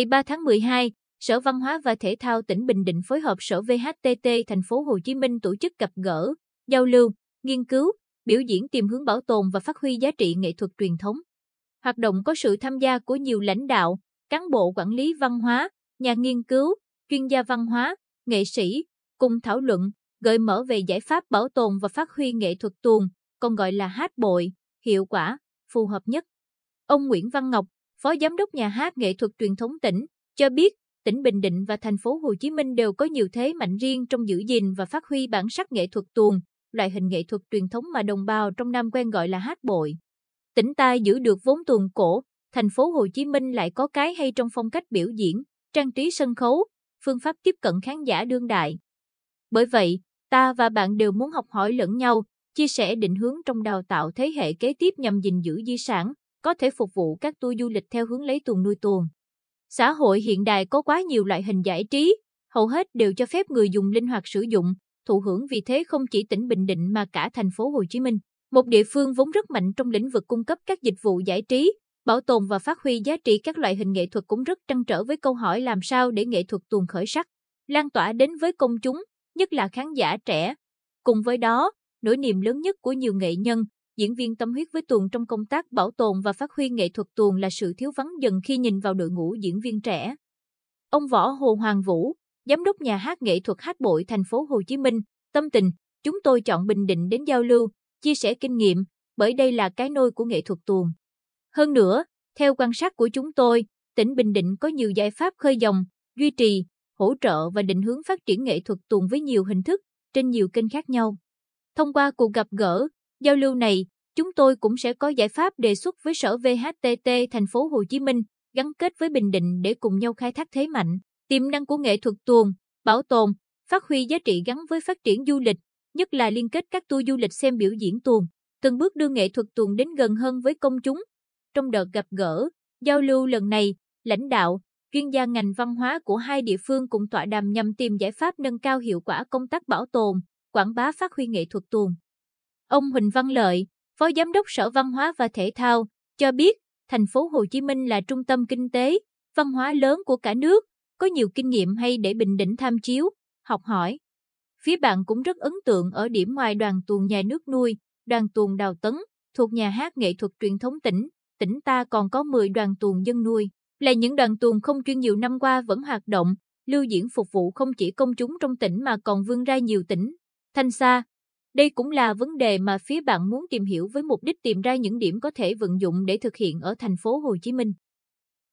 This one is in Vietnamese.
Ngày 3 tháng 12, Sở Văn hóa và Thể thao tỉnh Bình Định phối hợp Sở VHTT thành phố Hồ Chí Minh tổ chức gặp gỡ, giao lưu, nghiên cứu, biểu diễn tìm hướng bảo tồn và phát huy giá trị nghệ thuật truyền thống. Hoạt động có sự tham gia của nhiều lãnh đạo, cán bộ quản lý văn hóa, nhà nghiên cứu, chuyên gia văn hóa, nghệ sĩ, cùng thảo luận, gợi mở về giải pháp bảo tồn và phát huy nghệ thuật tuồng, còn gọi là hát bội, hiệu quả, phù hợp nhất. Ông Nguyễn Văn Ngọc, Phó Giám đốc Nhà hát Nghệ thuật truyền thống tỉnh, cho biết tỉnh Bình Định và thành phố Hồ Chí Minh đều có nhiều thế mạnh riêng trong giữ gìn và phát huy bản sắc nghệ thuật tuồng, loại hình nghệ thuật truyền thống mà đồng bào trong Nam quen gọi là hát bội. Tỉnh ta giữ được vốn tuồng cổ, thành phố Hồ Chí Minh lại có cái hay trong phong cách biểu diễn, trang trí sân khấu, phương pháp tiếp cận khán giả đương đại. Bởi vậy, ta và bạn đều muốn học hỏi lẫn nhau, chia sẻ định hướng trong đào tạo thế hệ kế tiếp nhằm gìn giữ di sản, có thể phục vụ các tour du lịch theo hướng lấy tuồng nuôi tuồng. Xã hội hiện đại có quá nhiều loại hình giải trí, hầu hết đều cho phép người dùng linh hoạt sử dụng, thụ hưởng vì thế không chỉ tỉnh Bình Định mà cả thành phố Hồ Chí Minh, một địa phương vốn rất mạnh trong lĩnh vực cung cấp các dịch vụ giải trí, bảo tồn và phát huy giá trị các loại hình nghệ thuật cũng rất trăn trở với câu hỏi làm sao để nghệ thuật tuồng khởi sắc, lan tỏa đến với công chúng, nhất là khán giả trẻ. Cùng với đó, nỗi niềm lớn nhất của nhiều nghệ nhân, diễn viên tâm huyết với tuồng trong công tác bảo tồn và phát huy nghệ thuật tuồng là sự thiếu vắng dần khi nhìn vào đội ngũ diễn viên trẻ. Ông Võ Hồ Hoàng Vũ, giám đốc nhà hát nghệ thuật hát bội thành phố Hồ Chí Minh, tâm tình, chúng tôi chọn Bình Định đến giao lưu, chia sẻ kinh nghiệm, bởi đây là cái nôi của nghệ thuật tuồng. Hơn nữa, theo quan sát của chúng tôi, tỉnh Bình Định có nhiều giải pháp khơi dòng, duy trì, hỗ trợ và định hướng phát triển nghệ thuật tuồng với nhiều hình thức, trên nhiều kênh khác nhau. Thông qua cuộc gặp gỡ, giao lưu này, chúng tôi cũng sẽ có giải pháp đề xuất với Sở VHTT thành phố Hồ Chí Minh, gắn kết với Bình Định để cùng nhau khai thác thế mạnh, tiềm năng của nghệ thuật tuồng, bảo tồn, phát huy giá trị gắn với phát triển du lịch, nhất là liên kết các tour du lịch xem biểu diễn tuồng, từng bước đưa nghệ thuật tuồng đến gần hơn với công chúng. Trong đợt gặp gỡ, giao lưu lần này, lãnh đạo, chuyên gia ngành văn hóa của hai địa phương cùng tọa đàm nhằm tìm giải pháp nâng cao hiệu quả công tác bảo tồn, quảng bá phát huy nghệ thuật tuồng. Ông Huỳnh Văn Lợi, Phó Giám đốc Sở Văn hóa và Thể thao, cho biết thành phố Hồ Chí Minh là trung tâm kinh tế, văn hóa lớn của cả nước, có nhiều kinh nghiệm hay để Bình Định tham chiếu, học hỏi. Phía bạn cũng rất ấn tượng ở điểm ngoài đoàn tuồng nhà nước nuôi, đoàn tuồng Đào Tấn, thuộc nhà hát nghệ thuật truyền thống tỉnh, tỉnh ta còn có 10 đoàn tuồng dân nuôi, là những đoàn tuồng không chuyên nhiều năm qua vẫn hoạt động, lưu diễn phục vụ không chỉ công chúng trong tỉnh mà còn vươn ra nhiều tỉnh, thanh xa. Đây cũng là vấn đề mà phía bạn muốn tìm hiểu với mục đích tìm ra những điểm có thể vận dụng để thực hiện ở thành phố Hồ Chí Minh.